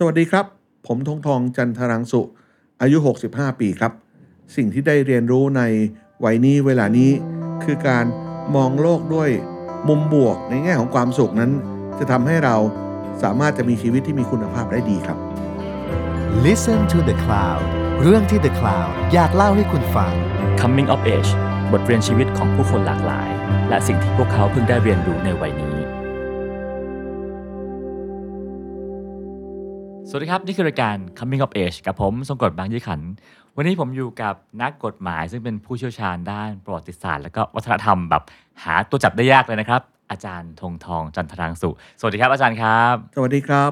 สวัสดีครับ ผมทงทองจันทรังสุ อายุ 65 ปีครับ สิ่งที่ได้เรียนรู้ในวัยนี้เวลานี้ คือการมองโลกด้วยมุมบวกในแง่ของความสุขนั้น จะทำให้เราสามารถจะมีชีวิตที่มีคุณภาพได้ดีครับ Listen to the Cloud เรื่องที่ The Cloud อยากเล่าให้คุณฟัง Coming of Age บทเรียนชีวิตของผู้คนหลากหลาย และสิ่งที่พวกเขาเพิ่งได้เรียนรู้ในวัยนี้ สวัสดีครับ นี่คือรายการ Coming of Age กับผมทรงกฎบางยี่ขัน วันนี้ผมอยู่กับนักกฎหมาย ซึ่งเป็นผู้เชี่ยวชาญด้านประวัติศาสตร์ และก็วัฒนธรรมแบบหาตัวจับได้ยากเลยนะครับ อาจารย์ธงทองจันทรังสุ สวัสดีครับอาจารย์ครับ สวัสดีครับ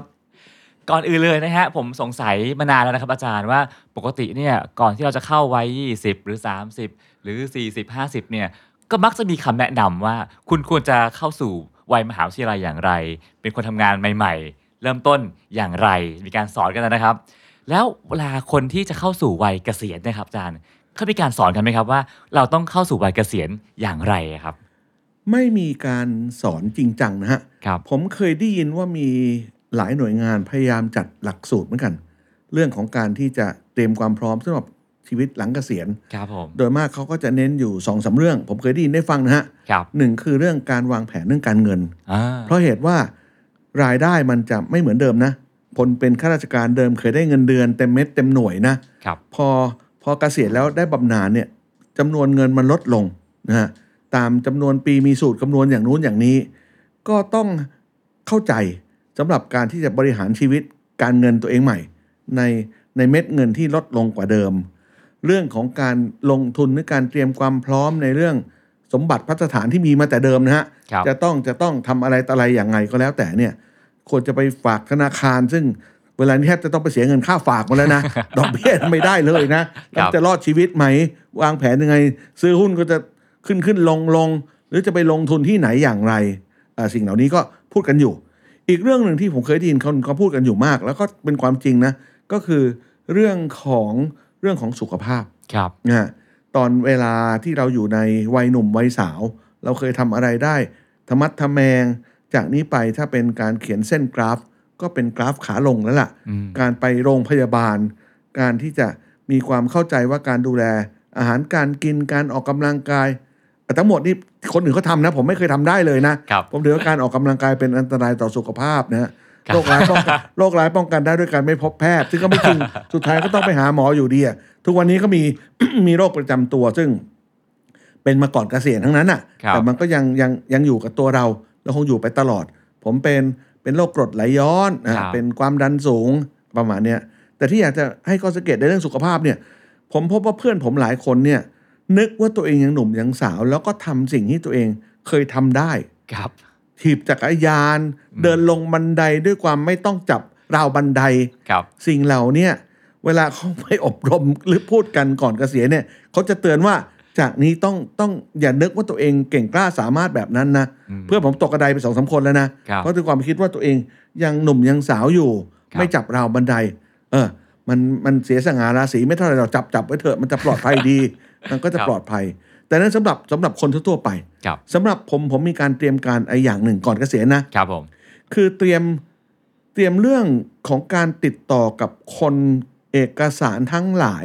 ก่อนอื่นเลยนะฮะผมสงสัยมานานแล้วนะครับอาจารย์ว่าปกติเนี่ยก่อนที่เราจะเข้าวัย20 หรือ 30 หรือ 40 50เนี่ยก็มักจะมีคำแนะนำว่า คุณควรจะเข้าสู่วัยมหาวิทยาลัยอย่างไร เป็นคนทำงานใหม่ ๆ เริ่มต้นอย่างไร มีการสอนกันนะครับ แล้วเวลาคนที่จะเข้าสู่วัยเกษียณเนะครับอาจารย์เขามีการสอนกันไหมครับว่า เราต้องเข้าสู่วัยเกษียณอย่างไรครับ ไม่มีการสอนจริงจังนะฮะครับผมเคยได้ยินว่ามีหลายหน่วยงานพยายามจัดหลักสูตรเหมือนกัน เรื่องของการที่จะเตรียมความพร้อมสำหรับชีวิตหลังเกษียณครับผมโดยมากเขาก็จะเน้นอยู่สองสาเรื่อง ผมเคยได้ยินได้ฟังนะฮะครับหนึ่งคือเรื่องการวางแผนเรื่องการเงินอ่าเพราะเหตุว่า รายได้มันจะไม่เหมือนเดิมนะพลเป็นข้าราชการเดิมเคยได้เงินเดือนเต็มเม็ดเต็มหน่วยนะครับพอพอเกษียณแล้วได้บำนาญเนี่ยจำนวนเงินมันลดลงนะฮะตามจำนวนปีมีสูตรคำนวณอย่างนู้นอย่างนี้ ก็ต้องเข้าใจสำหรับการที่จะบริหารชีวิตการเงินตัวเองใหม่ ในในเม็ดเงินที่ลดลงกว่าเดิม เรื่องของการลงทุนหรือการเตรียมความพร้อมในเรื่อง สมบัติพัฒฐานที่มีมาแต่เดิมนะฮะครับจะต้องจะต้องทำอะไรต่ออะไรอย่างไงก็แล้วแต่เนี่ยควรจะไปฝากธนาคาร ซึ่งเวลานี้แทบจะต้องไปเสียเงินค่าฝากมาแล้วนะ ดอกเบี้ยไม่ได้เลยนะแล้วจะรอดชีวิตไหม วางแผนยังไง ซื้อหุ้นก็จะขึ้นขึ้นลงลงหรือจะไปลงทุนที่ไหนอย่างไรอ่าสิ่งเหล่านี้ก็พูดกันอยู่ อีกเรื่องหนึ่งที่ผมเคยได้ยินคนเขาพูดกันอยู่มาก แล้วก็เป็นความจริงนะ ก็คือเรื่องของเรื่องของสุขภาพครับนะฮะ ตอนเวลาที่เราอยู่ในวัยหนุ่มวัยสาว เราเคยทำอะไรได้ธรรมัดทะแมง จากนี้ไปถ้าเป็นการเขียนเส้นกราฟ ก็เป็นกราฟขาลงแล้วล่ะอืมการไปโรงพยาบาล การที่จะมีความเข้าใจว่าการดูแล อาหารการกินการออกกำลังกายแต่ทั้งหมดนี่คนอื่นเขาทำนะ ผมไม่เคยทำได้เลยนะครับผมถือว่าการออกกำลังกายเป็นอันตรายต่อสุขภาพนะฮะครับ โรคร้ายป้องกันโรคร้ายป้องกันได้ด้วยการไม่พบแพทย์ ซึ่งก็ไม่จริงสุดท้ายก็ต้องไปหาหมออยู่ดีอะทุกวันนี้ก็มีมีโรคประจำตัว ซึ่ง เป็นมาก่อนเกษียณทั้งนั้นอะครับแต่มันก็ยังยังยังอยู่กับตัวเราเราคงอยู่ไปตลอด ผมเป็นเป็นโรคกรดไหลย้อนนะเป็นความดันสูงประมาณเนี้ยแต่ที่อยากจะให้ข้อสังเกตในเรื่องสุขภาพเนี่ย ผมพบว่าเพื่อนผมหลายคนเนี่ย นึกว่าตัวเองยังหนุ่มยังสาว แล้วก็ทำสิ่งที่ตัวเองเคยทำได้ครับ ถีบจักรยาน เดินลงบันไดด้วยความไม่ต้องจับราวบันไดครับ สิ่งเหล่าเนี้เวลาเขาไปอบรมหรือพูดกันก่อนเกษียณเนี่ยเขาจะเตือนว่าจากนี้ต้องต้องอย่านึกว่าตัวเองเก่งกล้าสามารถแบบนั้นนะอืมเพื่อนผมตกกระไดไปสองสามคนแล้วนะครับเพราะด้วยความคิดว่าตัวเองยังหนุ่มยังสาวอยู่ครับไม่จับราวบันได เออ มันมันเสียสง่าราศีไม่เท่าไหร่เราจับจับไว้เถอะมันจะปลอดภัยดี มันก็จะปลอดภัย แต่นั้นสำหรับสำหรับคนทั่วๆไปครับสำหรับผมผมมีการเตรียมการไอ้อย่างหนึ่งก่อนเกษียณนะครับผมคือเตรียมเตรียมเรื่องของการติดต่อกับคนเอกสารทั้งหลาย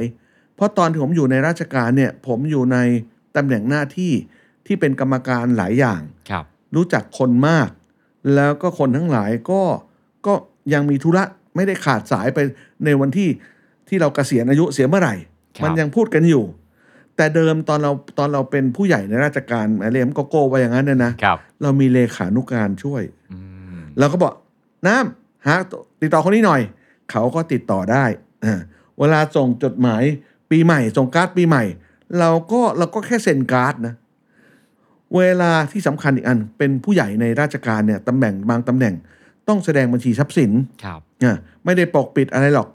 เพราะตอนที่ผมอยู่ในราชการเนี่ย ผมอยู่ในตำแหน่งหน้าที่ที่เป็นกรรมการหลายอย่างครับ รู้จักคนมาก แล้วก็คนทั้งหลายก็ก็ยังมีธุระไม่ได้ขาดสายไปในวันที่ที่เราเกษียณอายุเสียเมื่อไหร่ครับมันยังพูดกันอยู่ แต่เดิมตอนเราตอนเราเป็นผู้ใหญ่ในราชการอะไรมนก็โก้ไว้อย่างนั้นเนี่ยนะครับ เรามีเลขานุการช่วยอืมเราก็บอกน้ำหาติดต่อคนนี้หน่อย เขาก็ติดต่อได้อ่าเวลาส่งจดหมายปีใหม่ ส่งการ์ดปีใหม่ เราก็เราก็แค่เซ็นการ์ดนะเวลาที่สำคัญอีกอัน เป็นผู้ใหญ่ในราชการเนี่ยตำแหน่งบางตำแหน่ง ต้องแสดงบัญชีทรัพย์สินครับอะไม่ได้ปกปิดอะไรหรอก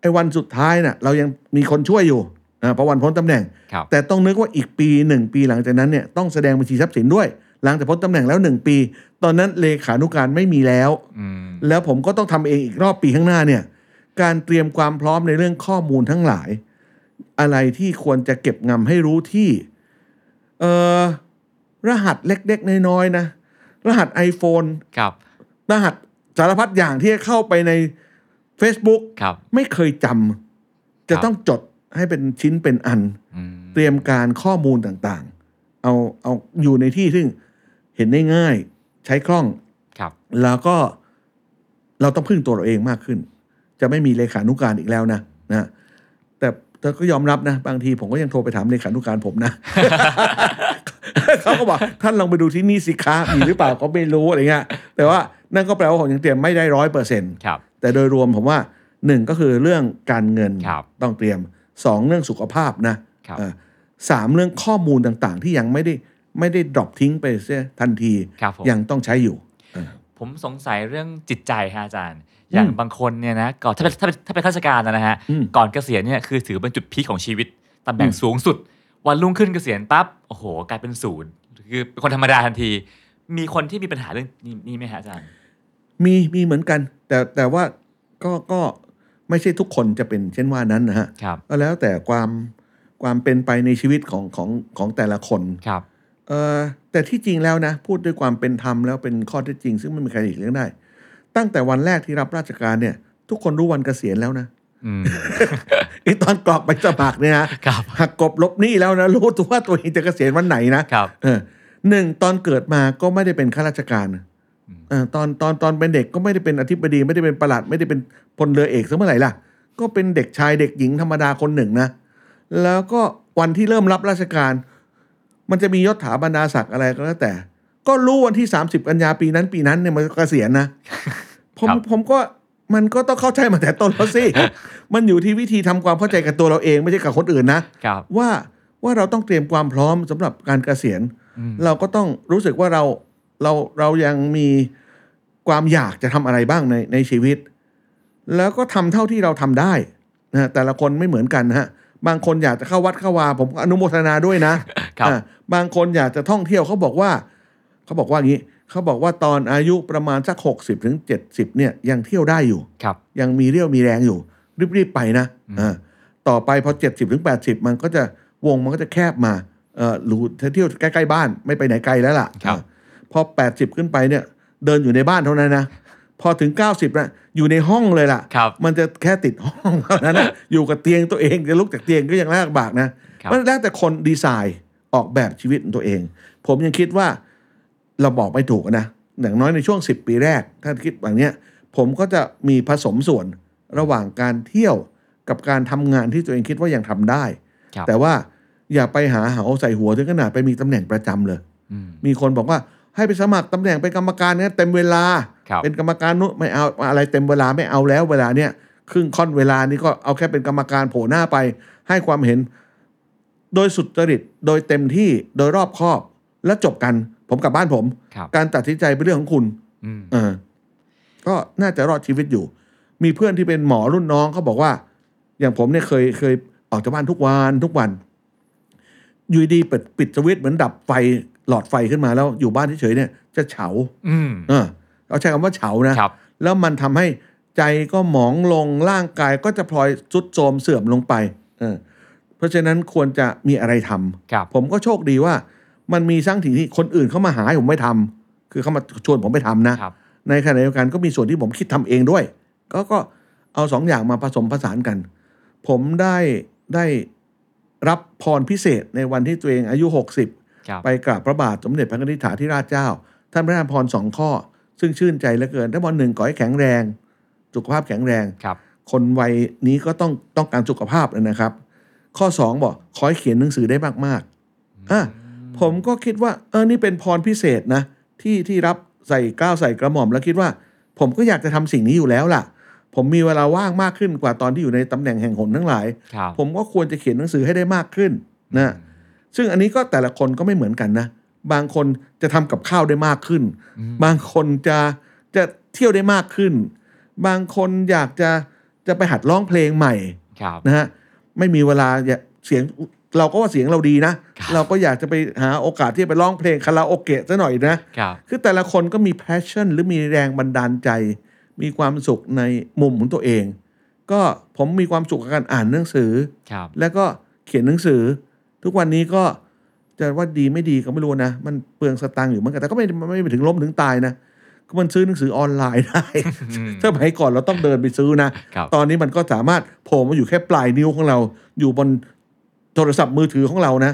ไอ้วันสุดท้ายน่ะ เรายังมีคนช่วยอยู่ อ่าเพราะวันพ้นตำแหน่งครับแต่ต้องนึกว่าอีกปีหนึ่งปีหลังจากนั้นเนี่ยต้องแสดงบัญชีทรัพย์สินด้วย หลังจากพ้นตำแหน่งแล้วหนึ่งปี ตอนนั้นเลขานุการไม่มีแล้วอืมแล้วผมก็ต้องทำเองอีกรอบปีข้างหน้าเนี่ยการเตรียมความพร้อมในเรื่องข้อมูลทั้งหลาย อะไรที่ควรจะเก็บงำให้รู้ที่เอ่อรหัสเล็กๆน้อยๆนะ รหัส iPhone ครับ รหัสสารพัดอย่างที่จะเข้าไปใน Facebook ครับไม่เคยจำจะครับต้องจด ให้เป็นชิ้นเป็นอันอืมเตรียมการข้อมูลต่างๆ เอาเอาอยู่ในที่ซึ่งเห็นได้ง่ายใช้คล่องครับแล้วก็เราต้องพึ่งตัวเราเองมากขึ้น จะไม่มีเลขานุการอีกแล้วนะนะแต่แต่ก็ยอมรับนะบางทีผมก็ยังโทรไปถามเลขานุการผมนะเขาก็บอกท่านลองไปดูที่นี่สิคะมีหรือเปล่าก็ไม่รู้อะไรเงี้ยแต่ว่านั่นก็แปลว่าผมยังเตรียมไม่ได้ร้อยเปอร์เซ็นต์ครับแต่โดยรวมผมว่าหนึ่งก็คือเรื่องการเงินครับต้องเตรียม สองเรื่องสุขภาพนะครับเอ่อสามเรื่องข้อมูลต่างๆ ที่ยังไม่ได้ไม่ได้ดรอปทิ้งไปเสียทันทีครับผมยังต้องใช้อยู่ ผมสงสัยเรื่องจิตใจฮะอาจารย์ อย่างบางคนเนี่ยนะก่อนถ้าเป็นถ้าเป็นถ้าเป็นข้าราชการนะฮะอืมก่อนเกษียณเนี่ยคือถือเป็นจุดพีคของชีวิตตำแหน่งอืมสูงสุด วันรุ่งขึ้นเกษียณปั๊บโอ้โหกลายเป็นศูนย์คือเป็นคนธรรมดาทันที มีคนที่มีปัญหาเรื่องนี้นี้ไหมฮะอาจารย์ มีมีเหมือนกัน แต่แต่ว่าก็ก็ ไม่ใช่ทุกคนจะเป็นเช่นว่านั้นนะฮะครับก็แล้วแต่ความความเป็นไปในชีวิตของของของแต่ละคนครับเออแต่ที่จริงแล้วนะ พูดด้วยความเป็นธรรมแล้วเป็นข้อเท็จจริง ซึ่งไม่มีใครหลีกเลี่ยงได้ ตั้งแต่วันแรกที่รับราชการเนี่ย ทุกคนรู้วันเกษียณแล้วนะอืมไอตอนกรอกใบสมัครเนี่ยนะครับหักกบลบหนี้แล้วนะรู้ตัวว่าตัวเองจะเกษียณวันไหนนะครับเออหนึ่งตอนเกิดมาก็ไม่ได้เป็นข้าราชการเออตอนตอนตอนเป็นเด็กก็ไม่ได้เป็นอธิบดีไม่ได้เป็นประหลัด ไม่ได้เป็นพลเรือเอกซะเมื่อไหร่ล่ะ ก็เป็นเด็กชายเด็กหญิงธรรมดาคนหนึ่งนะ แล้วก็วันที่เริ่มรับราชการ มันจะมียศถาบรรดาศักดิ์อะไรก็แล้วแต่ ก็รู้วันที่30กันยาปีนั้นปีนั้นเนี่ยมันเกษียณนะผมครับผมก็มันก็ต้องเข้าใจมาแต่ต้นแล้วสิ มันอยู่ที่วิธีทำความเข้าใจกับตัวเราเองไม่ใช่กับคนอื่นนะครับว่าว่าเราต้องเตรียมความพร้อมสำหรับการเกษียณอืมเราก็ต้องรู้สึกว่าเรา เราเรายังมีความอยากจะทำอะไรบ้างในในชีวิต แล้วก็ทำเท่าที่เราทำได้นะฮะแต่ละคนไม่เหมือนกันนะฮะบางคนอยากจะเข้าวัดเข้าวา ผมก็อนุโมทนาด้วยนะครับอ่าบางคนอยากจะท่องเที่ยวเขาบอกว่า เขาบอกว่าอย่างนี้เขาบอกว่าตอนอายุประมาณสักหกสิบถึงเจ็ดสิบเนี่ยยังเที่ยวได้อยู่ครับ ยังมีเรี่ยวมีแรงอยู่ รีบๆไปนะอ่าต่อไปพอเจ็ดสิบถึงแปดสิบมันก็จะวงมันก็จะแคบมาเออหรูเที่ยวใกล้ๆบ้านไม่ไปไหนไกลแล้วล่ะครับอ่า พอแปดสิบขึ้นไปเนี่ยเดินอยู่ในบ้านเท่านั้นนะพอถึงเก้าสิบนะอยู่ในห้องเลยล่ะครับมันจะแค่ติดห้องเท่านั้นนะอยู่กับเตียงตัวเองจะลุกจากเตียงก็ยังลำบากนะครับมันแล้วแต่คนดีไซน์ออกแบบชีวิตของตัวเอง ผมยังคิดว่าเราบอกไม่ถูกนะอย่างน้อยในช่วง 10 ปีแรก ถ้าคิดแบบเนี้ยผมก็จะมีผสมส่วนระหว่างการเที่ยวกับการทำงานที่ตัวเองคิดว่ายังทำได้ครับแต่ว่าอย่าไปหาเหาใส่หัวถึงขนาดไปมีตำแหน่งประจำเลยอืมมีคนบอกว่า ให้ไปสมัครตำแหน่งเป็นกรรมการเนี่ยเต็มเวลาครับเป็นกรรมการนู้นไม่เอาอะไรเต็มเวลาไม่เอาแล้วเวลาเนี่ยครึ่งค่อนเวลานี่ก็เอาแค่เป็นกรรมการโผล่หน้าไป ให้ความเห็น โดยสุจริตโดยเต็มที่โดยรอบคอบ และจบกัน ผมกลับบ้านผมครับการตัดสินใจเป็นเรื่องของคุณอืมเออก็น่าจะรอดชีวิตอยู่ มีเพื่อนที่เป็นหมอรุ่นน้องเขาบอกว่า อย่างผมเนี่ยเคยเคยออกจากบ้านทุกวันทุกวันอยู่ดีๆปิดปิดสวิตช์เหมือนดับไฟ หลอดไฟขึ้นมาแล้วอยู่บ้านเฉยๆเนี่ยจะเฉาอืมเออเอาใช้คำว่าเฉานะ ครับ แล้วมันทำให้ใจก็หมองลงร่างกายก็จะพลอยสุดโทรมเสื่อมลงไปเออเพราะฉะนั้นควรจะมีอะไรทำครับ ผมก็โชคดีว่า มันมีสร้างสิ่งที่คนอื่นเข้ามาหาให้ผมไม่ทำคือเขามาชวนผมไปทำนะครับ ในขณะเดียวกันก็มีส่วนที่ผมคิดทำเองด้วย ก็ก็เอาสองอย่างมาผสมผสานกัน ผมได้ได้รับพรพิเศษในวันที่ตัวเองอายุ 60ครับ ไปกราบพระบาทสมเด็จพระนิธิถาธิราชเจ้า ท่านพระราชพรสองข้อ ซึ่งชื่นใจเหลือเกินท่านบอกหนึ่งขอให้แข็งแรง สุขภาพแข็งแรงครับ คนวัยนี้ก็ต้องต้องการสุขภาพนะครับ ข้อสองบอกขอให้เขียนหนังสือได้มากๆอะผมก็คิดว่าเออนี่เป็นพรพิเศษนะที่ที่รับใส่ก้าวใส่กระหม่อมแล้วคิดว่า ผมก็อยากจะทำสิ่งนี้อยู่แล้วล่ะ ผมมีเวลาว่างมากขึ้นกว่าตอนที่อยู่ในตำแหน่งแห่งหนทั้งหลายครับผมก็ควรจะเขียนหนังสือให้ได้มากขึ้นนะ ซึ่งอันนี้ก็แต่ละคนก็ไม่เหมือนกันนะ บางคนจะทำกับข้าวได้มากขึ้น บางคนจะจะเที่ยวได้มากขึ้น บางคนอยากจะจะไปหัดร้องเพลงใหม่ครับนะฮะไม่มีเวลาอย่าเสียงเราก็ว่าเสียงเราดีนะครับเราก็อยากจะไปหาโอกาสที่จะไปร้องเพลงคาราโอเกะซะหน่อยนะครับคือแต่ละคนก็มี passion หรือมีแรงบันดาลใจ มีความสุขในมุมของตัวเอง ก็ผมมีความสุขกับการอ่านหนังสือครับแล้วก็เขียนหนังสือ ทุกวันนี้ก็จะว่าดีไม่ดีก็ไม่รู้นะ มันเปลืองสตางค์อยู่เหมือนกันแต่ก็ไม่ไม่ไม่ถึงล้มถึงตายนะมันซื้อหนังสือออนไลน์ได้อืมสมัยก่อนเราต้องเดินไปซื้อนะครับตอนนี้มันก็สามารถโผล่มาอยู่แค่ปลายนิ้วของเรา อยู่บนโทรศัพท์มือถือของเรานะ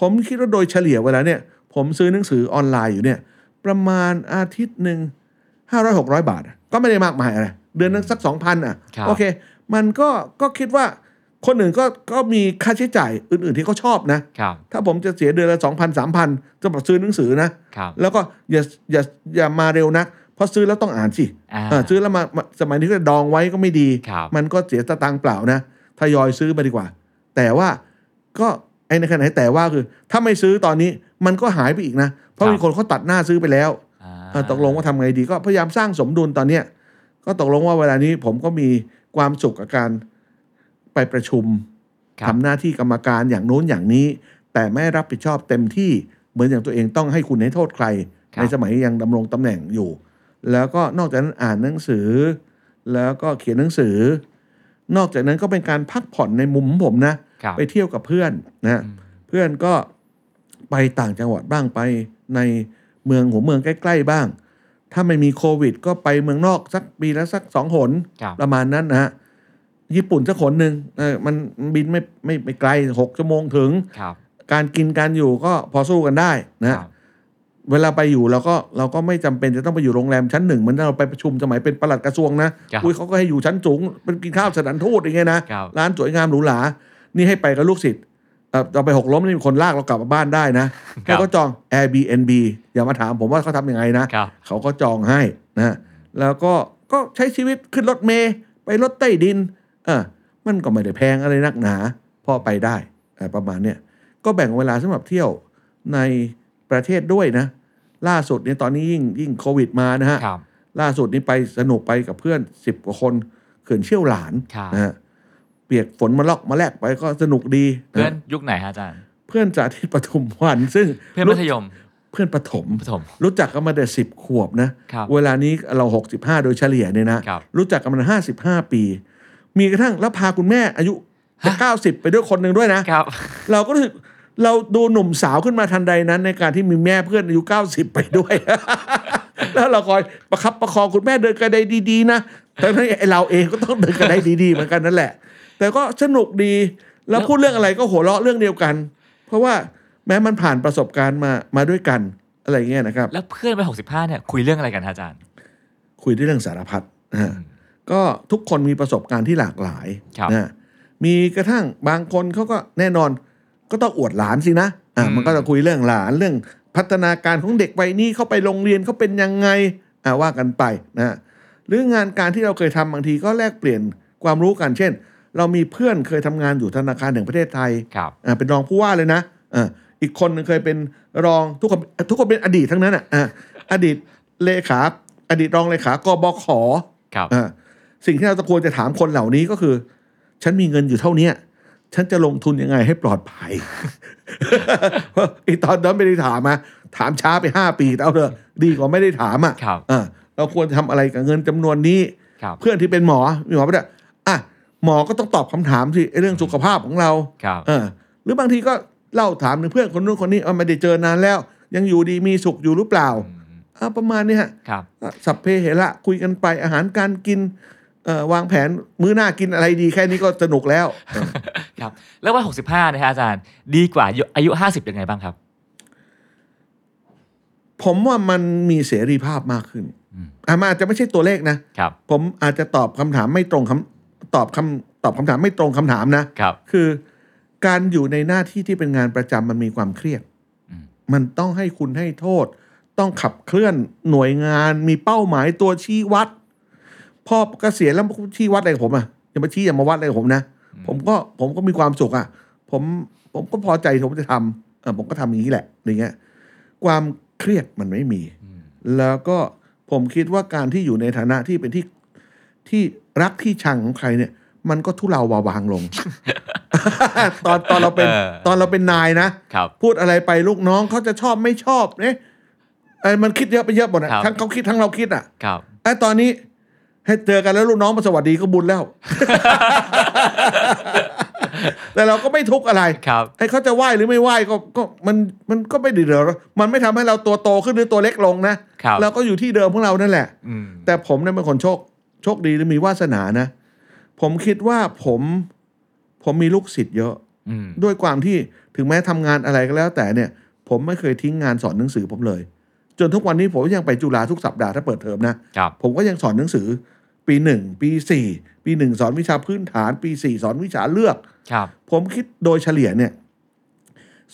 ผมคิดว่าโดยเฉลี่ยเวลาเนี่ย ผมซื้อหนังสือออนไลน์อยู่เนี่ย ประมาณอาทิตย์หนึ่งห้าร้อยหกร้อยบาทอะก็ไม่ได้มากมายอะไร เดือนนึงสักสองพันอะครับโอเค มันก็ก็คิดว่า คนอื่นก็ก็มีค่าใช้จ่ายอื่น ๆ ที่เขาชอบนะ ครับ ถ้าผมจะเสียเดือนละสองพันสามพันจะมาซื้อหนังสือนะ ครับ แล้วก็อย่าอย่าอย่ามาเร็วนัก เพราะซื้อแล้วต้องอ่านสิอ่า เออซื้อแล้วมามาสมัยนี้ก็ดองไว้ก็ไม่ดี ครับ มันก็เสียสตังค์เปล่านะทยอยซื้อมาดีกว่า แต่ว่าก็ไอ้ในขณะที่แต่ว่าคือ ถ้าไม่ซื้อตอนนี้มันก็หายไปอีกนะ เพราะมีคนเขาตัดหน้าซื้อไปแล้ว อ่า เออตกลงว่าทำไงดีก็พยายามสร้างสมดุลตอนเนี้ยก็ตกลงว่าเวลานี้ผมก็มีความสุขกับการ ไปประชุมครับทำหน้าที่กรรมการอย่างโน้นอย่างนี้ แต่ไม่รับผิดชอบเต็มที่เหมือนอย่างตัวเองต้องให้คุณให้โทษใครครับในสมัยยังดำรงตำแหน่งอยู่ แล้วก็นอกจากนั้นอ่านหนังสือ แล้วก็เขียนหนังสือ นอกจากนั้นก็เป็นการพักผ่อนในมุมของผมนะครับไปเที่ยวกับเพื่อนนะอืมเพื่อนก็ไปต่างจังหวัดบ้างไปในเมืองหัวเมืองใกล้ ๆ บ้าง ถ้าไม่มีโควิด ก็ไปเมืองนอกสักปีละสักสองหนครับประมาณนั้นนะฮะ ญี่ปุ่นสักหนหนึ่งเออมันบินไม่ไม่ไม่ไกลหกชั่วโมงถึง ครับ การกินการอยู่ก็พอสู้กันได้นะคฮะรับเวลาไปอยู่เราก็เราก็ไม่จำเป็นจะต้องไปอยู่โรงแรมชั้นหนึ่งเหมือนเราไปประชุมสมัยเป็นปลัดกระทรวงนะครับอุ้ยเขาก็ให้อยู่ชั้นสูงเป็นกินข้าวสถานทูตอย่างเงี้ยนะครับ ร้านสวยงามหรูหรานี่ให้ไปกับลูกศิษย์เอ่อเราไปหกล้มนี่มีคนลากเรากลับมาบ้านได้นะครัเขาบก็จอง Airbnb อย่ามาถามผมว่าเขาทำยังไงนะ ครับ เขาก็จองให้นะ แล้วก็ก็ใช้ชีวิตขึ้นรถเมย์ไปรถใต้ดิน เออมันก็ไม่ได้แพงอะไรนักหนา พอไปได้เอ่อประมาณเนี้ยก็แบ่งเวลาสำหรับเที่ยวในประเทศด้วยนะ ล่าสุดเนี่ยตอนนี้ยิ่งยิ่งโควิดมานะฮะครับล่าสุดนี้ไปสนุกไปกับเพื่อนสิบกว่าคนเขื่อนเชี่ยวหลานครับนะฮะเปียกฝนมาลอกมาแลกไปก็สนุกดีเพื่อนนะยุคไหนฮะอาจารย์ เพื่อนจากที่ปทุมวัน ซึ่งเพื่อนมัธยมเพื่อนปฐมประถมรู้จักกันมาแต่สิบขวบนะครับเวลานี้เราหกสิบห้าโดยเฉลี่ยเนี่ยนะครับรู้จักกันมาห้าสิบห้าปี มีกระทั่งแล้วพาคุณแม่อายุจะเก้าสิบไปด้วยคนหนึ่งด้วยนะ ครับ เราก็รู้สึกเราดูหนุ่มสาวขึ้นมาทันใดนั้น ในการที่มีแม่เพื่อนอายุเก้าสิบไปด้วย แล้วเราคอยประคับประคองคุณแม่เดินกระไดดีๆนะแต่ทั้งไอ้เราเองก็ต้องเดินกระไดดีๆเหมือนกันนั่นแหละ แต่ก็สนุกดีแล้วพูดเรื่องอะไรก็หัวเราะเรื่องเดียวกัน เพราะว่าแม้มันผ่านประสบการณ์มามาด้วยกันอะไรเงี้ยนะครับ แล้วเพื่อนไปหกสิบห้าเนี่ยคุยเรื่องอะไรกันฮะอาจารย์ คุยได้เรื่องสารพัดนะฮะ ก็ทุกคนมีประสบการณ์ที่หลากหลายครับนะมีกระทั่งบางคนเขาก็แน่นอนก็ต้องอวดหลานสินะอะอืมมันก็จะคุยเรื่องหลานเรื่องพัฒนาการของเด็กวัยนี้เขาไปโรงเรียนเขาเป็นยังไงอะว่ากันไปนะฮะหรืองานการที่เราเคยทำบางทีก็แลกเปลี่ยนความรู้กันเช่น เรามีเพื่อนเคยทำงานอยู่ธนาคารแห่งประเทศไทยครับอ่าเป็นรองผู้ว่าเลยนะอ่าอีกคนหนึงเคยเป็นรองทุกคนทุกคนเป็นอดีตทั้งนั้นอะอ่าอดีตเลขาอดีตรองเลขากบขครับอ่า สิ่งที่เราจะควรจะถามคนเหล่านี้ก็คือ ฉันมีเงินอยู่เท่าเนี้ยฉันจะลงทุนยังไงให้ปลอดภัยเพราะไอีตอนนั้นไม่ได้ถามมาถามช้าไปห้าปีแต่เอาเถอะดีกว่าไม่ได้ถามอะครับอ่าเราควรจะทำอะไรกับเงินจำนวนนี้ครับเพื่อนที่เป็นหมอมีหมอไปด้วยอะหมอก็ต้องตอบคำถามสิไอ้เรื่องสุขภาพของเราครับเออหรือบางทีก็เล่าถามถึงเพื่อนคนนู้นคนนี้เอาไม่ได้เจอนานแล้ว ยังอยู่ดีมีสุขอยู่หรือเปล่าอ่าประมาณนี้ฮะครับอะสัพเพเหระคุยกันไปอาหารการกินเอ่อ วางแผนมื้อหน้ากินอะไรดีแค่นี้ก็สนุกแล้วเออครับแล้ววัยหกสิบห้านะฮะอาจารย์ ดีกว่าอายุห้าสิบยังไงบ้างครับ ผมว่ามันมีเสรีภาพมากขึ้นอืมอะมันอาจจะไม่ใช่ตัวเลขนะครับ ผมอาจจะตอบคำถามไม่ตรงคำตอบคำตอบคำถามไม่ตรงคำถามนะครับ คือการอยู่ในหน้าที่ที่เป็นงานประจำมันมีความเครียดอืมมันต้องให้คุณให้โทษ ต้องขับเคลื่อนหน่วยงาน มีเป้าหมายตัวชี้วัด พอเกษียณแล้วชี้วัดอะไรกับผมอะอย่ามาชี้อย่ามาวัดอะไรกับผมนะ ผมก็ผมก็มีความสุขอะ ผมผมก็พอใจที่ผมจะทำเออผมก็ทำอย่างนี้แหละอย่างเงี้ยความเครียดมันไม่มีอืมแล้วก็ผมคิดว่าการที่อยู่ในฐานะที่เป็นที่ที่รักที่ชังของใครเนี่ย มันก็ทุเลาเบาบางลง ตอนตอนเราเป็นเออ ตอนเราเป็นนายนะครับ พูดอะไรไปลูกน้องเขาจะชอบไม่ชอบเนี่ยไอ้มันคิดเยอะไปเยอะหมดนะครับ ทั้งเขาคิดทั้งเราคิดอะครับ ไอ้ตอนนี้ ให้เจอกันแล้วลูกน้องมาสวัสดีก็บุญแล้ว แต่เราก็ไม่ทุกข์อะไรครับไอ้เขาจะไหว้หรือไม่ไหว้ก็ก็มันมันก็ไม่ได้เดือดร้อนมันไม่ทำให้เราตัวโตขึ้นหรือตัวเล็กลงนะครับเราก็อยู่ที่เดิมของเรานั่นแหละอืมแต่ผมเนี่ยเป็นคนโชค โชคดีและมีวาสนานะ ผมคิดว่าผม ผมมีลูกศิษย์เยอะอืมด้วยความที่ถึงแม้ทำงานอะไรก็แล้ว แต่เนี่ย ผมไม่เคยทิ้งงานสอนหนังสือผมเลย จนทุกวันนี้ผมยังไปจุฬาทุกสัปดาห์ถ้าเปิดเทอมนะครับผมก็ยังสอนหนังสือ ปีหนึ่งปีสี่ปีหนึ่งสอนวิชาพื้นฐาน ปีสี่สอนวิชาเลือกครับผมคิดโดยเฉลี่ยเนี่ย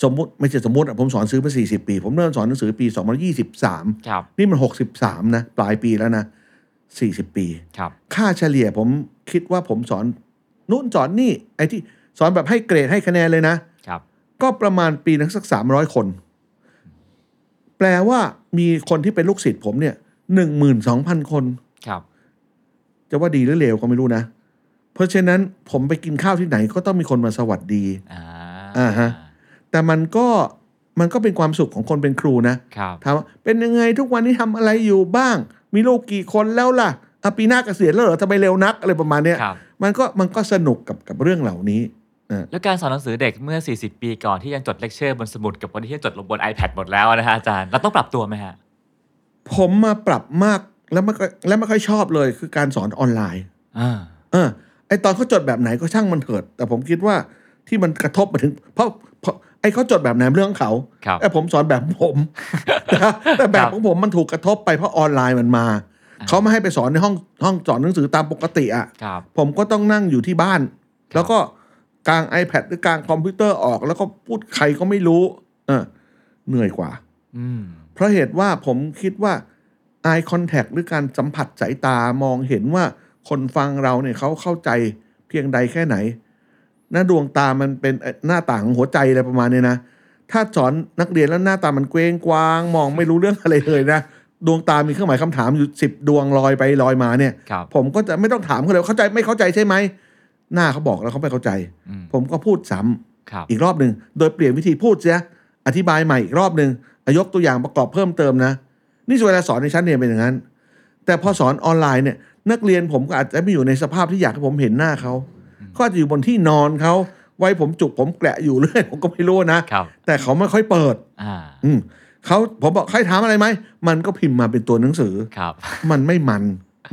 สมมติไม่ใช่สมมติอะผมสอนซื้อมาสี่สิบปี ผมเริ่มสอนหนังสือปีสองพันยี่สิบสามครับนี่มันหกสิบสามนะ ปลายปีแล้วนะสี่สิบปีครับค่าเฉลี่ยผมคิดว่าผมสอนนู่นสอนนี่ ไอ้ที่สอนแบบให้เกรดให้คะแนนเลยนะครับ ก็ประมาณปีนึงสักสามร้อยคน แปลว่ามีคนที่เป็นลูกศิษย์ผมเนี่ยหนึ่งหมื่นสองพันคน ครับ จะว่าดีหรือเลวก็ไม่รู้นะ เพราะฉะนั้นผมไปกินข้าวที่ไหนก็ต้องมีคนมาสวัสดีอ่าอ่าฮะแต่มันก็มันก็เป็นความสุขของคนเป็นครูนะครับถามว่าเป็นยังไงทุกวันนี้ทำอะไรอยู่บ้าง มีลูกกี่คนแล้วล่ะอะปีหน้าเกษียณแล้วเหรอทำไมเร็วนักอะไรประมาณเนี้ยครับ มันก็มันก็สนุกกับกับเรื่องเหล่านี้ แล้วการสอนหนังสือเด็กเมื่อ 40 ปีก่อนที่ยังจดเลคเชอร์บนสมุดกับวันที่ยังจดลงบน iPad หมดแล้วนะฮะอาจารย์เราต้องปรับตัวไหมฮะ ผมมาปรับมากแล้วไม่ค่อยแล้วไม่ค่อยชอบเลยคือการสอนออนไลน์อ่าเออไอตอนเขาจดแบบไหนก็ช่างมันเถิด แต่ผมคิดว่าที่มันกระทบมาถึง เพราะเพราะไอเขาจดแบบไหนเรื่องของเขาครับแต่ผมสอนแบบผมนะแต่แบบของผมมันถูกกระทบไปเพราะออนไลน์มันมา เขาไม่ให้ไปสอนในห้องห้องสอนหนังสือตามปกติอะครับผมก็ต้องนั่งอยู่ที่บ้าน แล้วก็ กลาง iPad หรือกลางคอมพิวเตอร์ออก แล้วก็พูดใครก็ไม่รู้ เออเหนื่อยกว่าอืมเพราะเหตุว่าผมคิดว่า eye contact หรือการสัมผัสสายตามองเห็นว่าคนฟังเราเนี่ยเขาเข้าใจเพียงใดแค่ไหน หน้าดวงตามันเป็นเอ่อหน้าต่างของหัวใจอะไรประมาณเนี้ยนะ ถ้าสอนนักเรียนแล้วหน้าตามันเกว้งกว้าง มองไม่รู้เรื่องอะไรเลยนะ ดวงตามีเครื่องหมายคำถามอยู่สิบดวงลอยไปลอยมาเนี่ยครับผมก็จะไม่ต้องถามเขาเลยว่าเข้าใจไม่เข้าใจใช่ไหม หน้าเขาบอกแล้วเขาไม่เข้าใจอืมผมก็พูดซ้ำครับอีกรอบหนึ่งโดยเปลี่ยนวิธีพูดเสียอธิบายใหม่อีกรอบหนึ่งอะยกตัวอย่างประกอบเพิ่มเติมนะ นี่เวลาสอนในชั้นเรียนเป็นอย่างนั้น แต่พอสอนออนไลน์เนี่ย นักเรียนผมก็อาจจะไม่อยู่ในสภาพที่อยากให้ผมเห็นหน้าเขาเขาอาจจะอยู่บนที่นอนเขาไว้ผมจุกผมแกละอยู่เรื่อยผมก็ไม่รู้นะครับแต่เขาไม่ค่อยเปิดอ่าอืมเขาผมบอกใครถามอะไรไหม มันก็พิมพ์มาเป็นตัวหนังสือครับ มันไม่มัน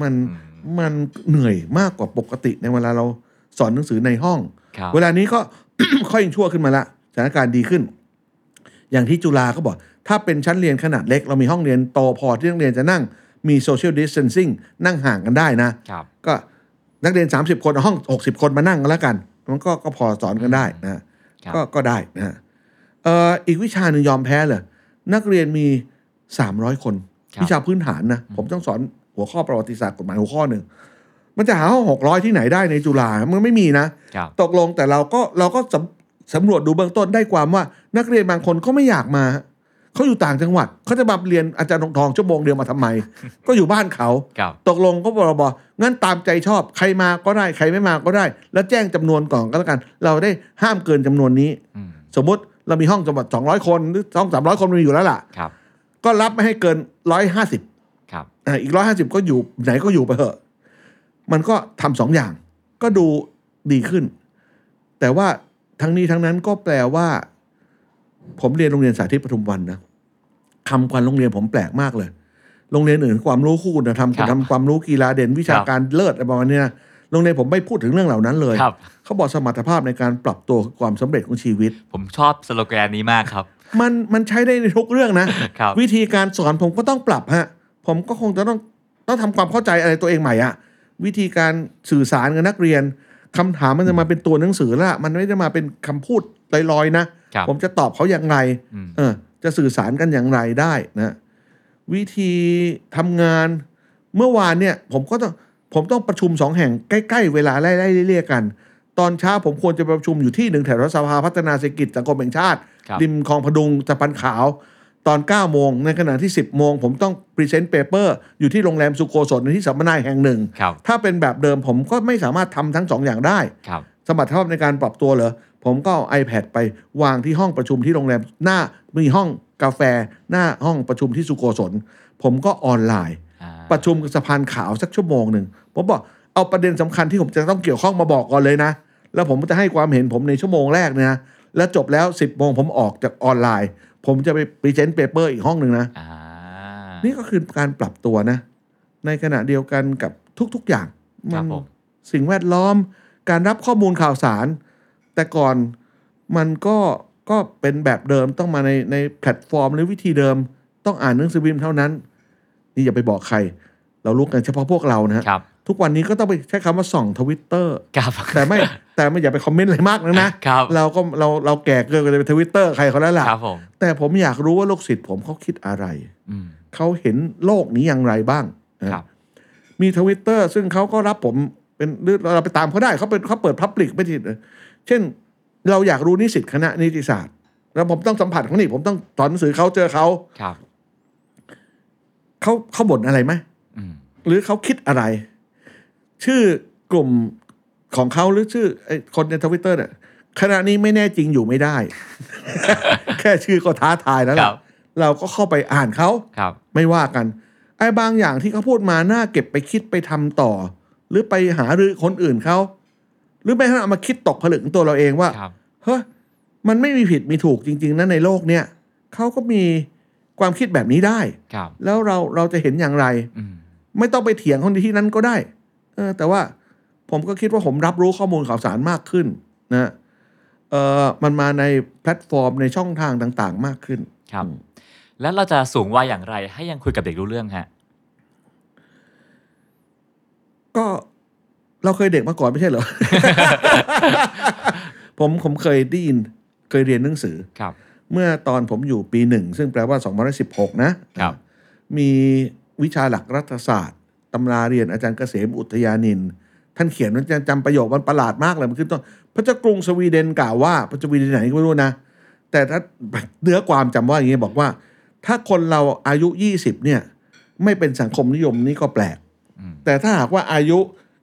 มันอืมมันเหนื่อยมากกว่าปกติในเวลาเรา สอนหนังสือในห้องครับเวลานี้ก็ค่อยชั่วขึ้นมาละสถานการณ์ดีขึ้น อย่างที่จุฬาก็บอก ถ้าเป็นชั้นเรียนขนาดเล็ก เรามีห้องเรียนโตพอที่นักเรียนจะนั่งมี social distancing นั่งห่างกันได้นะครับก็นักเรียน 30 คนเอาห้อง 60 คนมานั่งกันแล้วกัน มันก็ก็พอสอนกันได้นะครับก็ก็ได้นะฮะเอ่ออีกวิชาหนึ่งยอมแพ้เลยนักเรียนมี 300 คนครับวิชาพื้นฐานนะ ผมต้องสอนหัวข้อประวัติศาสตร์กฎหมายหัวข้อหนึ่ง มันจะหาห้องหกร้อยที่ไหนได้ในจุฬามันไม่มีนะ ครับ ตกลงแต่เราก็เราก็สำสำรวจดูเบื้องต้นได้ความว่า นักเรียนบางคนก็ไม่อยากมา เขาอยู่ต่างจังหวัด เขาจะมาเรียนอาจารย์ทองทองชั่วโมงเดียวมาทำไม ก็อยู่บ้านเขา ครับ ตกลงก็บอกบอกงั้นตามใจชอบใครมาก็ได้ใครไม่มาก็ได้ แล้วแจ้งจำนวนก่อนก็แล้วกัน เราได้ห้ามเกินจำนวนนี้ อืม สมมติเรามีห้องจังหวัด200คนหรือห้อง300คนมีอยู่แล้วล่ะ ครับ ก็รับไม่ให้เกิน150ครับอ่าอีก150ก็อยู่ไหนก็อยู่ไปเถอะ มันก็ทำสองอย่าง ก็ดูดีขึ้น แต่ว่าทั้งนี้ทั้งนั้นก็แปลว่า ผมเรียนโรงเรียนสาธิตปทุมวันนะคำควันโรงเรียนผมแปลกมากเลย โรงเรียนอื่นความรู้คู่คุณธรรมครับทำความรู้กีฬาเด่นวิชาการเลิศอะไรประมาณเนี้ยนะโรงเรียนผมไม่พูดถึงเรื่องเหล่านั้นเลยครับเขาบอกสมรรถภาพในการปรับตัวคือความสำเร็จของชีวิต ผมชอบสโลแกนนี้มากครับ มันมันใช้ได้ในทุกเรื่องนะครับวิธีการสอนผมก็ต้องปรับฮะ ผมก็คงจะต้องต้องทำความเข้าใจอะไรตัวเองใหม่อะ วิธีการสื่อสารกับนักเรียนคำถามมันจะมาเป็นตัวหนังสือละมันไม่ได้มาเป็นคำพูดลอยๆนะครับผมจะตอบเขาอย่างไรอืมเออจะสื่อสารกันอย่างไรได้นะวิธีทำงานเมื่อวานเนี่ย ผมก็ต้องผมต้องประชุมสองแห่งใกล้ ๆ เวลาไล่ๆเรี่ยกัน ตอนเช้าผมควรจะไปประชุมอยู่ที่หนึ่งแถวรัฐสภาพัฒนาเศรษฐกิจสังคมแห่งชาติครับริมคลองผดุงสะพานขาว ตอน 9 โมง ในขณะที่ 10 โมง ผมต้อง present paper อยู่ที่โรงแรมสุโกศลในที่สัมมนาแห่งหนึ่งครับถ้าเป็นแบบเดิมผมก็ไม่สามารถทำทั้งสองอย่างได้ครับสมรรถภาพในการปรับตัวเหรอ ผมก็เอา iPad ไปวางที่ห้องประชุมที่โรงแรมหน้ามีห้องกาแฟ หน้าห้องประชุมที่สุโกศลผมก็ออนไลน์อ่าประชุมกับสะพานขาวสักชั่วโมงหนึ่งผมบอกเอาประเด็นสำคัญที่ผมจะต้องเกี่ยวข้องมาบอกก่อนเลยนะ แล้วผมจะให้ความเห็นผมในชั่วโมงแรกเนี่ยนะแล้วจบแล้ว 10โมงผมออกจากออนไลน์ ผมจะไป present paper อีกห้องหนึ่งนะอ่านี่ก็คือการปรับตัวนะ ในขณะเดียวกันกับทุกๆอย่างครับผมสิ่งแวดล้อมการรับข้อมูลข่าวสาร แต่ก่อนมันก็ก็เป็นแบบเดิมต้องมาในในแพลตฟอร์มหรือวิธีเดิม ต้องอ่านหนังสือพิมพ์เท่านั้น นี่อย่าไปบอกใคร เรารู้กันเฉพาะพวกเรานะฮะครับ ทุกวันนี้ก็ต้องไปใช้คำว่าส่องทวิตเตอร์ครับแต่ไม่แต่ไม่อย่าไปคอมเมนต์อะไรมากนะนะครับเราก็เราเราแก่เกินกว่าจะไปทวิตเตอร์ใครเขาแล้วล่ะครับผมแต่ผมอยากรู้ว่าลูกศิษย์ผมเขาคิดอะไรอืมเขาเห็นโลกนี้อย่างไรบ้างนะครับมีทวิตเตอร์ซึ่งเขาก็รับผมเป็นหรือเราไปตามเขาได้เขาเป็นเขาเปิดพับลิกไม่ผิดเลยเช่น เราอยากรู้นิสิตคณะนิติศาสตร์ แล้วผมต้องสัมผัสเขานี่ผมต้องสอนหนังสือเขาเจอเขาครับเขาเขาบ่นอะไรไหมอืมหรือเขาคิดอะไร ชื่อกลุ่มของเขาหรือชื่อไอ้คนในทวิตเตอร์เนี่ยขณะนี้ไม่แน่จริงอยู่ไม่ได้ แค่ชื่อก็ท้าทายแล้วคล่ะรับเราก็เข้าไปอ่านเขาครับ ไม่ว่ากันไอ้บางอย่างที่เขาพูดมาน่าเก็บไปคิดไปทำต่อ หรือไปหารือคนอื่นเขาหรือแม้กระทั่งเอามาคิดตกผลึกของตัวเราเองว่าครับเฮ้ยมันไม่มีผิดมีถูกจริง ๆนะในโลกเนี้ยเขาก็มีความคิดแบบนี้ได้ครับแล้วเราเราจะเห็นอย่างไรอืมไม่ต้องไปเถียงคนที่นั้นก็ได้ เออแต่ว่าผมก็คิดว่าผมรับรู้ข้อมูลข่าวสารมากขึ้นนะเออมันมาในแพลตฟอร์มในช่องทางต่างๆ มากขึ้นครับอืมแล้วเราจะสูงวัยอย่างไร ให้ยังคุยกับเด็กรู้เรื่องฮะก็เราเคยเด็กมาก่อนไม่ใช่เหรอ ผมผมเคยได้ยินเคยเรียนหนังสือครับ เมื่อตอนผมอยู่ปีหนึ่ง ซึ่งแปลว่า2016 นะครับมีวิชาหลักรัฐศาสตร์ ตำราเรียนอาจารย์เกษมอุทยานิน ท่านเขียนมันจำประโยคมันประหลาดมากเลยมันขึ้นต้นพระเจ้ากรุงสวีเดนกล่าวว่าพระเจ้าสวีเดนไหนก็ไม่รู้นะ แต่ถ้าเนื้อความจำว่าอย่างนี้บอกว่า ถ้าคนเราอายุ20เนี่ย ไม่เป็นสังคมนิยมนี่ก็แปลกอืมแต่ถ้าหากว่าอายุ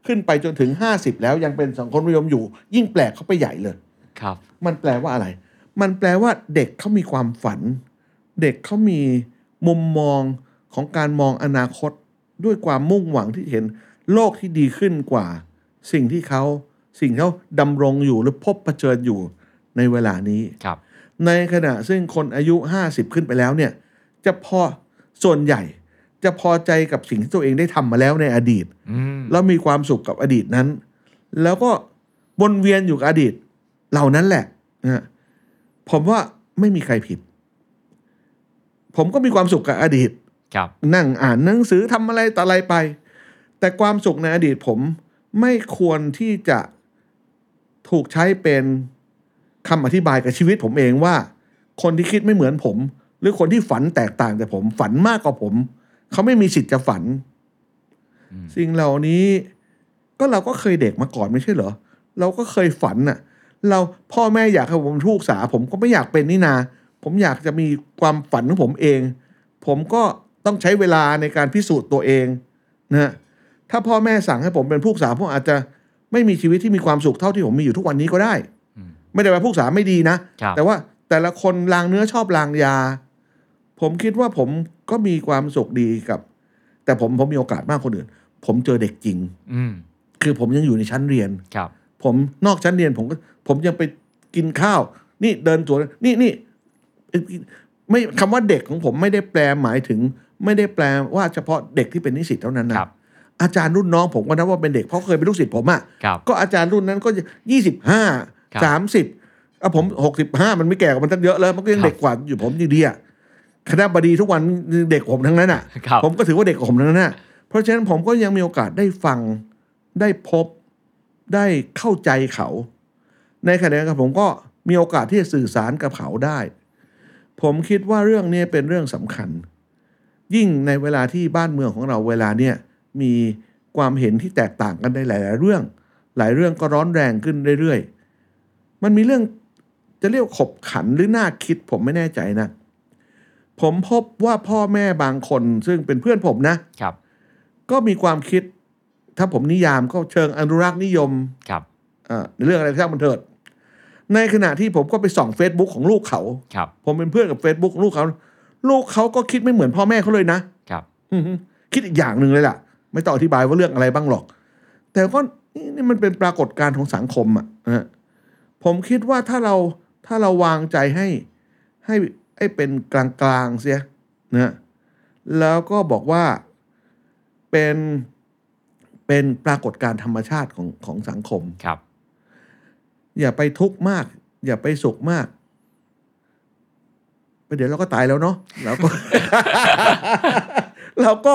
ขึ้นไปจนถึง50แล้วยังเป็นสังคมนิยมอยู่ ยิ่งแปลกเข้าไปใหญ่เลยครับ มันแปลว่าอะไร มันแปลว่าเด็กเขามีความฝัน เด็กเขามีมุมมองของการมองอนาคต ด้วยความมุ่งหวังที่เห็นโลกที่ดีขึ้นกว่า สิ่งที่เขาสิ่งที่เขาดำรงอยู่หรือพบเผชิญอยู่ในเวลานี้ครับ ในขณะซึ่งคนอายุ 50 ขึ้นไปแล้วเนี่ย จะพอส่วนใหญ่จะพอใจกับสิ่งที่ตัวเองได้ทำมาแล้วในอดีตอืมแล้วมีความสุขกับอดีตนั้น แล้วก็วนเวียนอยู่กับอดีต เหล่านั้นแหละนะฮะผมว่าไม่มีใครผิด ผมก็มีความสุขกับอดีตครับ นั่งอ่านหนังสือทำอะไรต่ออะไรไป แต่ความสุขในอดีตผมไม่ควรที่จะถูกใช้เป็นคำอธิบายกับชีวิตผมเองว่า คนที่คิดไม่เหมือนผม หรือคนที่ฝันแตกต่างจากผม ฝันมากกว่าผม เขาไม่มีสิทธิ์จะฝันอืมสิ่งเหล่านี้ก็เราก็เคยเด็กมาก่อนไม่ใช่เหรอ เราก็เคยฝันน่ะ เราพ่อแม่อยากให้ผมเป็นทูกษาผมก็ไม่อยากเป็นนี่นา ผมอยากจะมีความฝันของผมเอง ผมก็ ต้องใช้เวลาในการพิสูจน์ตัวเองนะฮะถ้าพ่อแม่สั่งให้ผมเป็นผู้ศึกษาผมอาจจะไม่มีชีวิตที่มีความสุขเท่าที่ผมมีอยู่ทุกวันนี้ก็ได้อืมไม่ได้ว่าผู้ศึกษาไม่ดีนะครับแต่ว่าแต่ละคนลางเนื้อชอบลางยา ผมคิดว่าผมก็มีความสุขดีกับ แต่ผมผมมีโอกาสมากคนอื่น ผมเจอเด็กจริง อืมคือผมยังอยู่ในชั้นเรียนครับ ผมนอกชั้นเรียนผมก็ผมยังไปกินข้าว นี่เดินสวนนี่นี่เอ่อไม่คำว่าเด็กของผมไม่ได้แปลหมายถึง ไม่ได้แปลว่าเฉพาะเด็กที่เป็นนิสิตเท่านั้นนะครับอาจารย์รุ่นน้องผมก็นับว่าเป็นเด็กเพราะเคยเป็นลูกศิษย์ผมอะครับก็อาจารย์รุ่นนั้นก็ยี่สิบห้าครับสามสิบอะผมหกสิบห้ามันไม่แก่กว่ามันตั้งเยอะแล้วมันก็ยังครับเด็กกว่าอยู่ผมอยู่ดีอะคณะบดีทุกวันเด็กผมทั้งนั้นอะครับผมก็ถือว่าเด็กกว่าผมทั้งนั้นนะเพราะฉะนั้นผมก็ยังมีโอกาสได้ฟังได้พบได้เข้าใจเขา ในขณะเดียวกันผมก็มีโอกาสที่จะสื่อสารกับเขาได้ ผมคิดว่าเรื่องนี้เป็นเรื่องสำคัญ ยิ่งในเวลาที่บ้านเมืองของเราเวลาเนี่ยมีความเห็นที่แตกต่างกันในหลาย ๆ เรื่อง หลายเรื่องก็ร้อนแรงขึ้นเรื่อย ๆ มันมีเรื่องจะเรียกว่าขบขันหรือน่าคิดผมไม่แน่ใจนะ ผมพบว่าพ่อแม่บางคนซึ่งเป็นเพื่อนผมนะครับ ก็มีความคิด ถ้าผมนิยามก็เชิงอนุรักษ์นิยมครับเอ่อในเรื่องอะไรก็ช่างมันเถิด ในขณะที่ผมก็ไปส่อง Facebook ของลูกเขาครับผมเป็นเพื่อนกับ Facebook ของลูกเขา ลูกเขาก็คิดไม่เหมือนพ่อแม่เขาเลยนะครับอือฮึคิดอีกอย่างหนึ่งเลยล่ะ ไม่ต้องอธิบายว่าเรื่องอะไรบ้างหรอก แต่ก็นี่นี่มันเป็นปรากฏการณ์ของสังคมอะนะฮะผมคิดว่าถ้าเราถ้าเราวางใจให้ให้ให้เป็นกลางๆเสียนะฮะแล้วก็บอกว่าเป็นเป็นปรากฏการณ์ธรรมชาติของของสังคมครับ อย่าไปทุกข์มาก อย่าไปสุขมากไป เดี๋ยวเราก็ตายแล้วเนาะแล้วก็เราก็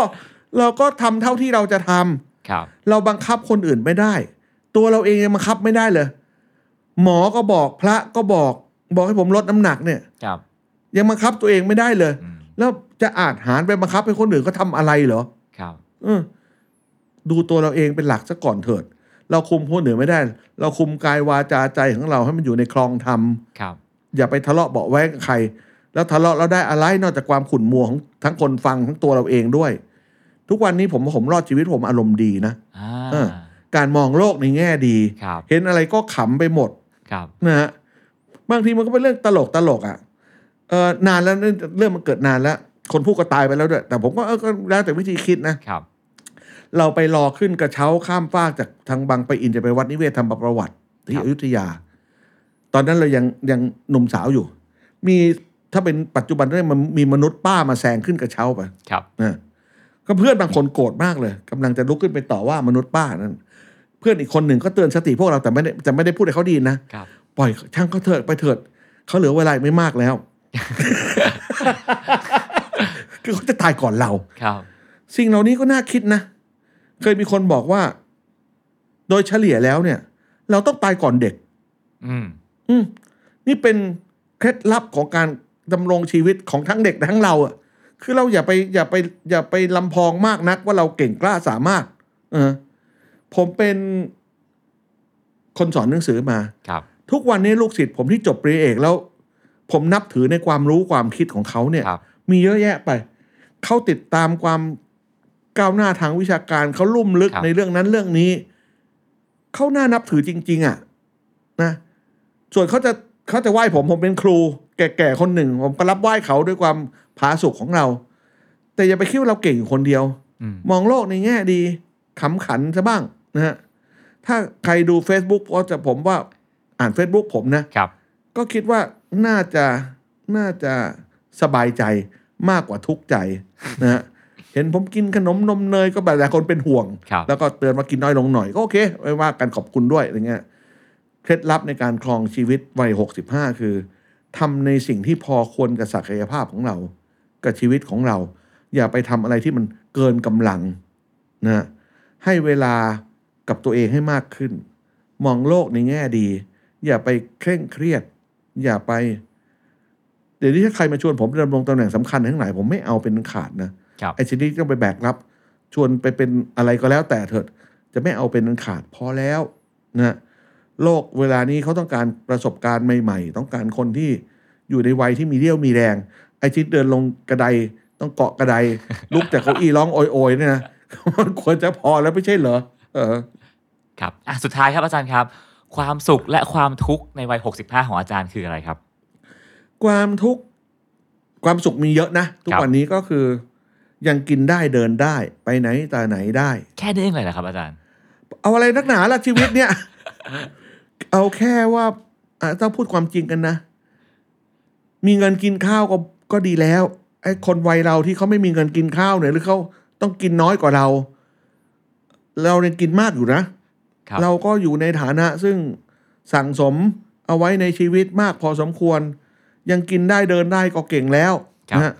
เราก็ทำเท่าที่เราจะทำครับ เราบังคับคนอื่นไม่ได้ ตัวเราเองยังบังคับไม่ได้เลย หมอก็บอกพระก็บอก บอกให้ผมลดน้ำหนักเนี่ยครับ ยังบังคับตัวเองไม่ได้เลยอืมแล้วจะอาจหารไปบังคับให้คนอื่นเขาทำอะไรเหรอครับเออดูตัวเราเองเป็นหลักซะก่อนเถิด เราคุมคนอื่นไม่ได้ เราคุมกายวาจาใจของเราให้มันอยู่ในคลองธรรมครับ อย่าไปทะเลาะเบาะแว้งกับใคร แล้วทะเลาะแล้วได้อะไรนอกจากความขุ่นมัวของทั้งคนฟังทั้งตัวเราเองด้วย ทุกวันนี้ผมผมรอดชีวิตผมอารมณ์ดีนะอ่าเออการมองโลกในแง่ดีครับเห็นอะไรก็ขำไปหมดครับนะฮะบางทีมันก็เป็นเรื่องตลกตลกอะเออนานแล้วเรื่องเรื่องมันเกิดนานแล้ว คนพูดก็ตายไปแล้วด้วย แต่ผมก็เออก็แล้วแต่วิธีคิดนะครับ เราไปรอขึ้นกระเช้าข้ามฟากจากทางบางไปะอินจะไปวัดนิเวศธรรมประวัติที่ครับอยุธยา ตอนนั้นเรายังยังหนุ่มสาวอยู่ มี ถ้าเป็นปัจจุบันเนี่ยมันมีมนุษย์ป้ามาแซงขึ้นกระเช้าไปครับนะก็เพื่อนบางคนโกรธมากเลยกำลังจะลุกขึ้นไปต่อว่ามนุษย์ป้านั้น เพื่อนอีกคนหนึ่งก็เตือนสติพวกเราแต่ไม่ได้จะไม่ได้พูดให้เขาดีนะครับปล่อยช่างเขาเถิดไปเถิดเขาเหลือเวลาอีกไม่มากแล้วคือเขาจะตายก่อนเราครับ สิ่งเหล่านี้ก็น่าคิดนะ เคยมีคนบอกว่า โดยเฉลี่ยแล้วเนี่ย เราต้องตายก่อนเด็ก อืม อืม นี่เป็นเคล็ดลับของการ ดำรงชีวิตของทั้งเด็กทั้งเราอะคือเราอย่าไปอย่าไปอย่าไปลำพองมากนักว่าเราเก่งกล้าสามารถ เออ ผมเป็นคนสอนหนังสือมาครับ ทุกวันนี้ลูกศิษย์ผมที่จบปริญญาเอกแล้ว ผมนับถือในความรู้ความคิดของเขาเนี่ยครับมีเยอะแยะไป เขาติดตามความก้าวหน้าทางวิชาการเขาลุ่มลึกครับในเรื่องนั้นเรื่องนี้ เขาน่านับถือจริง ๆ อะ นะ ส่วนเขาจะเขาจะไหว้ผมผมเป็นครู แก่ๆคนหนึ่ง ผมก็รับไหว้เขาด้วยความผาสุกของเรา แต่อย่าไปคิดว่าเราเก่งอยู่คนเดียวอืมมองโลกในแง่ดีขำขันซะบ้างนะฮะถ้าใครดู Facebook ก็จะผมว่าอ่าน Facebook ผมนะครับ ก็คิดว่าน่าจะน่าจะสบายใจมากกว่าทุกข์ใจนะฮะเห็นผมกินขนมนมเนยก็แบบหลายคนเป็นห่วง ครับ แล้วก็เตือนว่ากินน้อยลงหน่อยก็โอเคไม่ว่ากันขอบคุณด้วยอะไรเงี้ยเคล็ดลับในการครองชีวิตวัยหกสิบห้าคือ ทำในสิ่งที่พอควรกับศักยภาพของเรา กับชีวิตของเรา อย่าไปทำอะไรที่มันเกินกำลังนะให้เวลากับตัวเองให้มากขึ้น มองโลกในแง่ดี อย่าไปเคร่งเครียด อย่าไป เดี๋ยวนี้ถ้าใครมาชวนผมดำรงตำแหน่งสำคัญทั้งหลายผมไม่เอาเป็นขาดนะครับไอ้ชนิดที่ต้องไปแบกรับ ชวนไปเป็นอะไรก็แล้วแต่เถิด จะไม่เอาเป็นอันขาดพอแล้วนะ โลกเวลานี้เขาต้องการประสบการณ์ใหม่ๆ ต้องการคนที่อยู่ในวัยที่มีเรี่ยวมีแรง ไอ้ที่เดินลงกระไดต้องเกาะกระไดลุกจากเก้าอี้ร้องโอยๆเนี่ยนะมันควรจะพอแล้วไม่ใช่เหรอ เออ ครับอะสุดท้ายครับอาจารย์ครับ ความสุขและความทุกข์ในวัย65ของอาจารย์คืออะไรครับ ความทุกข์ความสุขมีเยอะนะ ทุกครับวันนี้ก็คือ ยังกินได้เดินได้ไปไหนแต่ไหนได้ แค่นี้เองเลยเหรอครับ อาจารย์ เอาอะไรนักหนาล่ะชีวิตเนี่ย เอาแค่ว่าอะต้องพูดความจริงกันนะ มีเงินกินข้าวก็ก็ดีแล้ว ไอ้คนวัยเราที่เขาไม่มีเงินกินข้าวเนี่ยหรือเขาต้องกินน้อยกว่าเรา เราเนี่ยกินมากอยู่นะครับเราก็อยู่ในฐานะซึ่งสั่งสมเอาไว้ในชีวิตมากพอสมควร ยังกินได้เดินได้ก็เก่งแล้วนะฮะ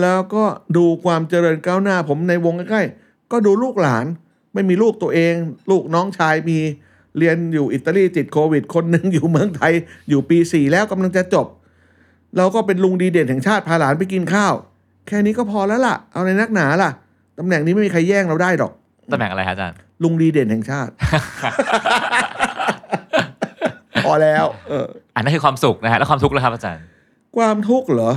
แล้วก็ดูความเจริญก้าวหน้าผมในวงใกล้ๆก็ดูลูกหลาน ไม่มีลูกตัวเอง ลูกน้องชายมี เรียนอยู่อิตาลีติดโควิด คนหนึ่งอยู่เมืองไทยอยู่ปีสี่แล้วกำลังจะจบ เราก็เป็นลุงดีเด่นแห่งชาติพาหลานไปกินข้าว แค่นี้ก็พอแล้วล่ะ เอาในนักหนาล่ะตำแหน่งนี้ไม่มีใครแย่งเราได้หรอกตำแหน่งอะไรครับอาจารย์ลุงดีเด่นแห่งชาติ พอแล้ว เออ อันนั้นคือความสุขนะฮะแล้วความทุกข์แล้วครับอาจารย์ ความทุกข์เหรอ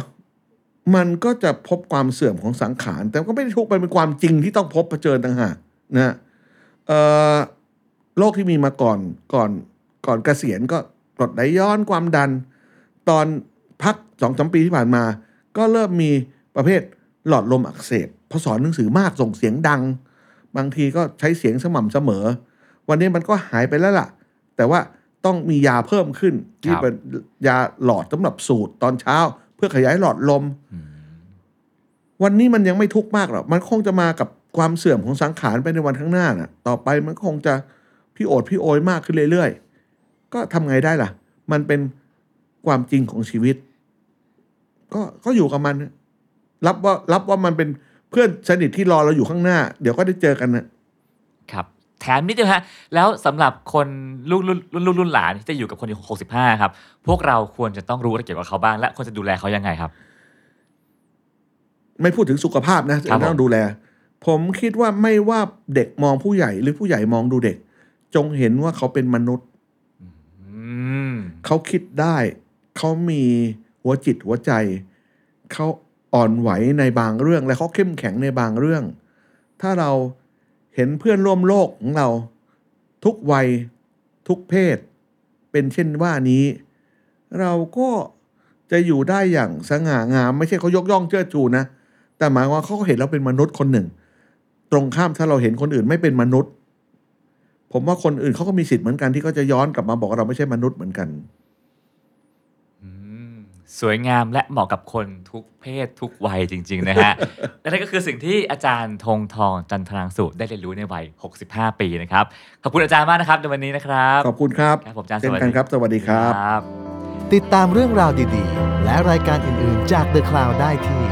มันก็จะพบความเสื่อมของสังขาร แต่ก็ไม่ได้ทุกข์มันเป็นความจริงที่ต้องพบเผชิญต่างหากนะเอ่อ โรคที่มีมาก่อนก่อนก่อนเกษียณก็กรดไหลย้อนความดัน ตอนพักสองสามปีที่ผ่านมา ก็เริ่มมีประเภทหลอดลมอักเสบเพอสอนหนังสือมากส่งเสียงดัง บางทีก็ใช้เสียงสม่ำเสมอ วันนี้มันก็หายไปแล้วล่ะ แต่ว่าต้องมียาเพิ่มขึ้น ที่เป็นยาหลอดสำหรับสูตรตอนเช้า เพื่อขยายหลอดลม วันนี้มันยังไม่ทุกข์มากหรอกมันคงจะมากับความเสื่อมของสังขารไปในวันข้างหน้าน่ะ ต่อไปมันคงจะ พี่โอดพี่โอยมากขึ้นเรื่อยๆ ก็ทำไงได้ล่ะ มันเป็นความจริงของชีวิต ก็ก็อยู่กับมันนะรับว่ารับว่ามันเป็นเพื่อนสนิทที่รอเราอยู่ข้างหน้า เดี๋ยวก็ได้เจอกันนะครับ แถมนิดเดียวฮะ แล้วสำหรับคนรุ่นรุ่นรุ่นรุ่นรุ่นหลานที่จะอยู่กับคนอายุ65ครับ พวกเราควรจะต้องรู้อะไรเกี่ยวกับเขาบ้าง และควรจะดูแลเขายังไงครับ ไม่พูดถึงสุขภาพนะครับผมต้องดูแล ผมคิดว่าไม่ว่าเด็กมองผู้ใหญ่หรือผู้ใหญ่มองดูเด็ก จงเห็นว่าเขาเป็นมนุษย์อืมเขาคิดได้ เขามีหัวจิตหัวใจ เขาอ่อนไหวในบางเรื่อง และเขาเข้มแข็งในบางเรื่อง ถ้าเราเห็นเพื่อนร่วมโลกของเรา ทุกวัยทุกเพศ เป็นเช่นว่านี้ เราก็จะอยู่ได้อย่างสง่างาม ไม่ใช่เขายกย่องเชิดชูนะแต่หมายว่าเขาก็เห็นเราเป็นมนุษย์คนหนึ่ง ตรงข้ามถ้าเราเห็นคนอื่นไม่เป็นมนุษย์ ผมว่าคนอื่นเขาก็มีสิทธิ์เหมือนกันที่เขาจะย้อนกลับมาบอกว่าเราไม่ใช่มนุษย์เหมือนกันอืมสวยงามและเหมาะกับคนทุกเพศทุกวัยจริง ๆ นะฮะ และนั่นก็คือสิ่งที่อาจารย์ธงทองจันทรางสุได้เรียนรู้ในวัย 65 ปีนะครับ ขอบคุณอาจารย์มากนะครับในวันนี้นะครับ ขอบคุณครับครับผมอาจารย์เช่นกันครับ สวัสดีครับครับ ติดตามเรื่องราวดีๆ และรายการอื่นๆ จาก The Cloud ได้ที่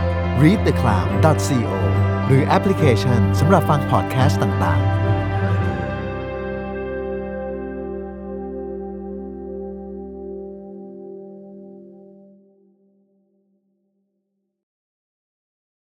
readthecloud.co หรือแอปพลิเคชันสำหรับฟังพอดแคสต์ต่างๆ